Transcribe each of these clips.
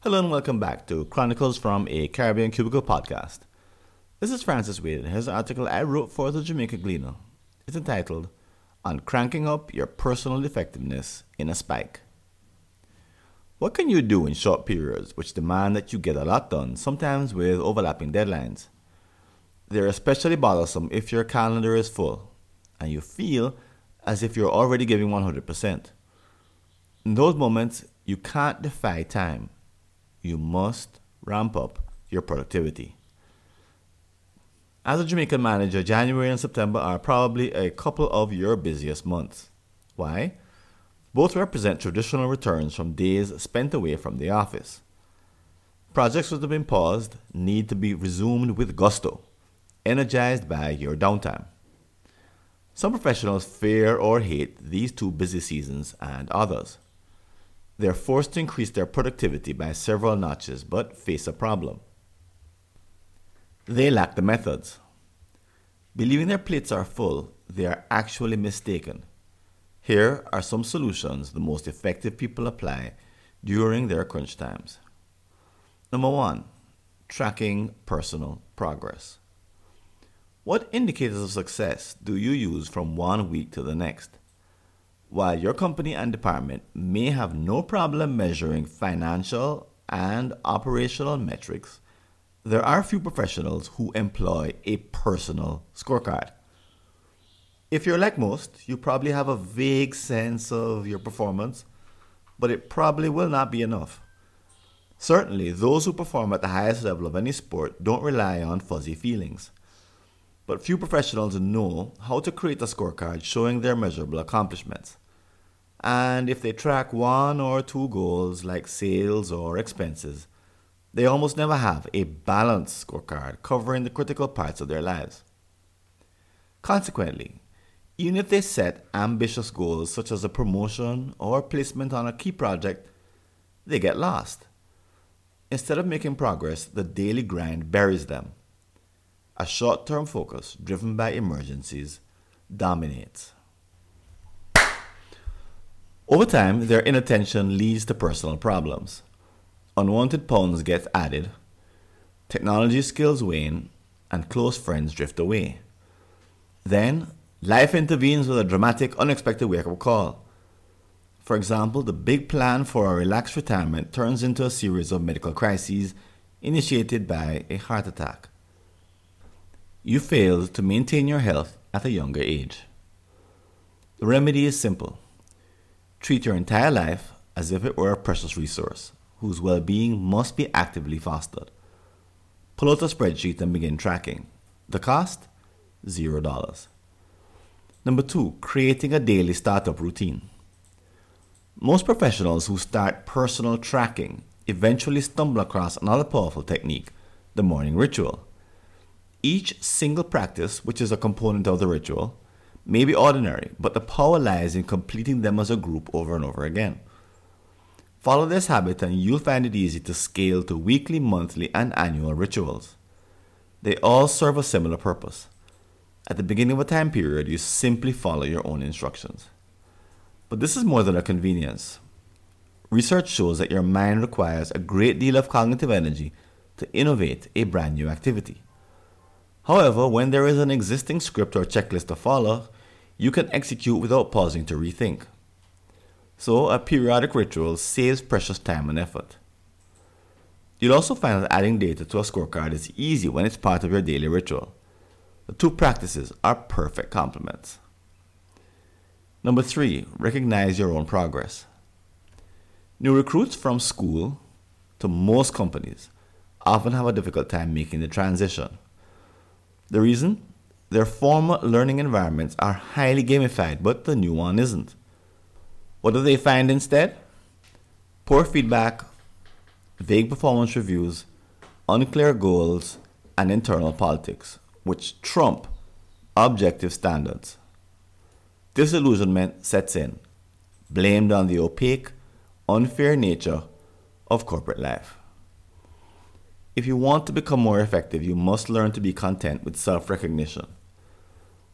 Hello and welcome back to Chronicles from a Caribbean Cubicle podcast. This is Francis Wade. His article I wrote for the Jamaica Gleaner is entitled On Cranking Up Your Personal Effectiveness in a Spike. What can you do in short periods which demand that you get a lot done, sometimes with overlapping deadlines? They're especially bothersome if your calendar is full and you feel as if you're already giving 100%. In those moments, you can't defy time. You must ramp up your productivity. As a Jamaican manager, January and September are probably a couple of your busiest months. Why? Both represent traditional returns from days spent away from the office. Projects that have been paused need to be resumed with gusto energized by your downtime. Some professionals fear or hate these two busy seasons and others. They're forced to increase their productivity by several notches but face a problem. They lack the methods. Believing their plates are full, they are actually mistaken. Here are some solutions the most effective people apply during their crunch times. Number one, tracking personal progress. What indicators of success do you use from one week to the next? While your company and department may have no problem measuring financial and operational metrics, there are few professionals who employ a personal scorecard. If you're like most, you probably have a vague sense of your performance, but it probably will not be enough. Certainly, those who perform at the highest level of any sport don't rely on fuzzy feelings but few professionals know how to create a scorecard showing their measurable accomplishments. And if they track one or two goals like sales or expenses, they almost never have a balanced scorecard covering the critical parts of their lives. Consequently, even if they set ambitious goals such as a promotion or placement on a key project, they get lost. Instead of making progress, the daily grind buries them a short term focus driven by emergencies dominates. Over time, their inattention leads to personal problems. Unwanted pounds get added, technology skills wane, and close friends drift away. Then, life intervenes with a dramatic, unexpected wake up call. For example, the big plan for a relaxed retirement turns into a series of medical crises initiated by a heart attack you failed to maintain your health at a younger age. The remedy is simple treat your entire life as if it were a precious resource whose well being must be actively fostered. Pull out a spreadsheet and begin tracking. The cost? Zero dollars. Number two, creating a daily startup routine. Most professionals who start personal tracking eventually stumble across another powerful technique the morning ritual. Each single practice, which is a component of the ritual, may be ordinary, but the power lies in completing them as a group over and over again. Follow this habit and you'll find it easy to scale to weekly, monthly, and annual rituals. They all serve a similar purpose. At the beginning of a time period, you simply follow your own instructions. But this is more than a convenience. Research shows that your mind requires a great deal of cognitive energy to innovate a brand new activity. However, when there is an existing script or checklist to follow, you can execute without pausing to rethink. So, a periodic ritual saves precious time and effort. You'll also find that adding data to a scorecard is easy when it's part of your daily ritual. The two practices are perfect complements. Number three, recognize your own progress. New recruits from school to most companies often have a difficult time making the transition. The reason? Their former learning environments are highly gamified, but the new one isn't. What do they find instead? Poor feedback, vague performance reviews, unclear goals, and internal politics, which trump objective standards. Disillusionment sets in, blamed on the opaque, unfair nature of corporate life. If you want to become more effective, you must learn to be content with self recognition.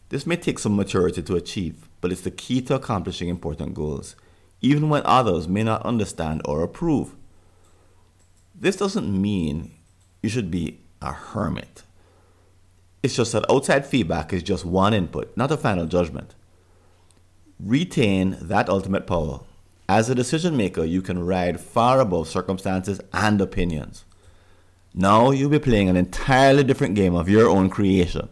This may take some maturity to achieve, but it's the key to accomplishing important goals, even when others may not understand or approve. This doesn't mean you should be a hermit. It's just that outside feedback is just one input, not a final judgment. Retain that ultimate power. As a decision maker, you can ride far above circumstances and opinions. Now you'll be playing an entirely different game of your own creation.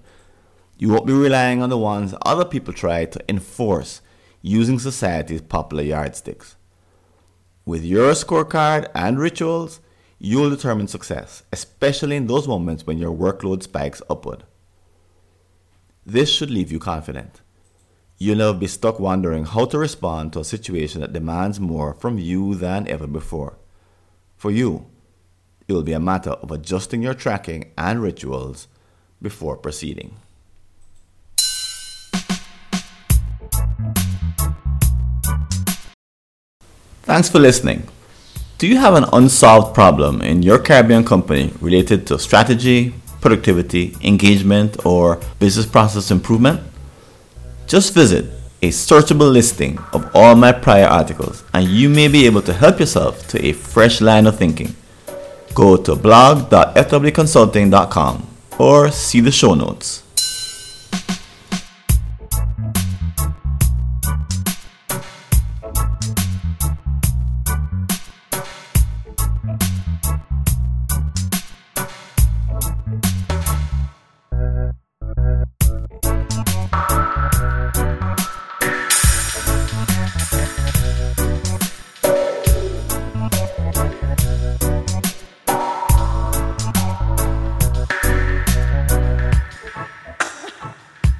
You won't be relying on the ones other people try to enforce using society's popular yardsticks. With your scorecard and rituals, you'll determine success, especially in those moments when your workload spikes upward. This should leave you confident. You'll never be stuck wondering how to respond to a situation that demands more from you than ever before. For you, it will be a matter of adjusting your tracking and rituals before proceeding. Thanks for listening. Do you have an unsolved problem in your Caribbean company related to strategy, productivity, engagement, or business process improvement? Just visit a searchable listing of all my prior articles and you may be able to help yourself to a fresh line of thinking. Go to blog.fwconsulting.com or see the show notes.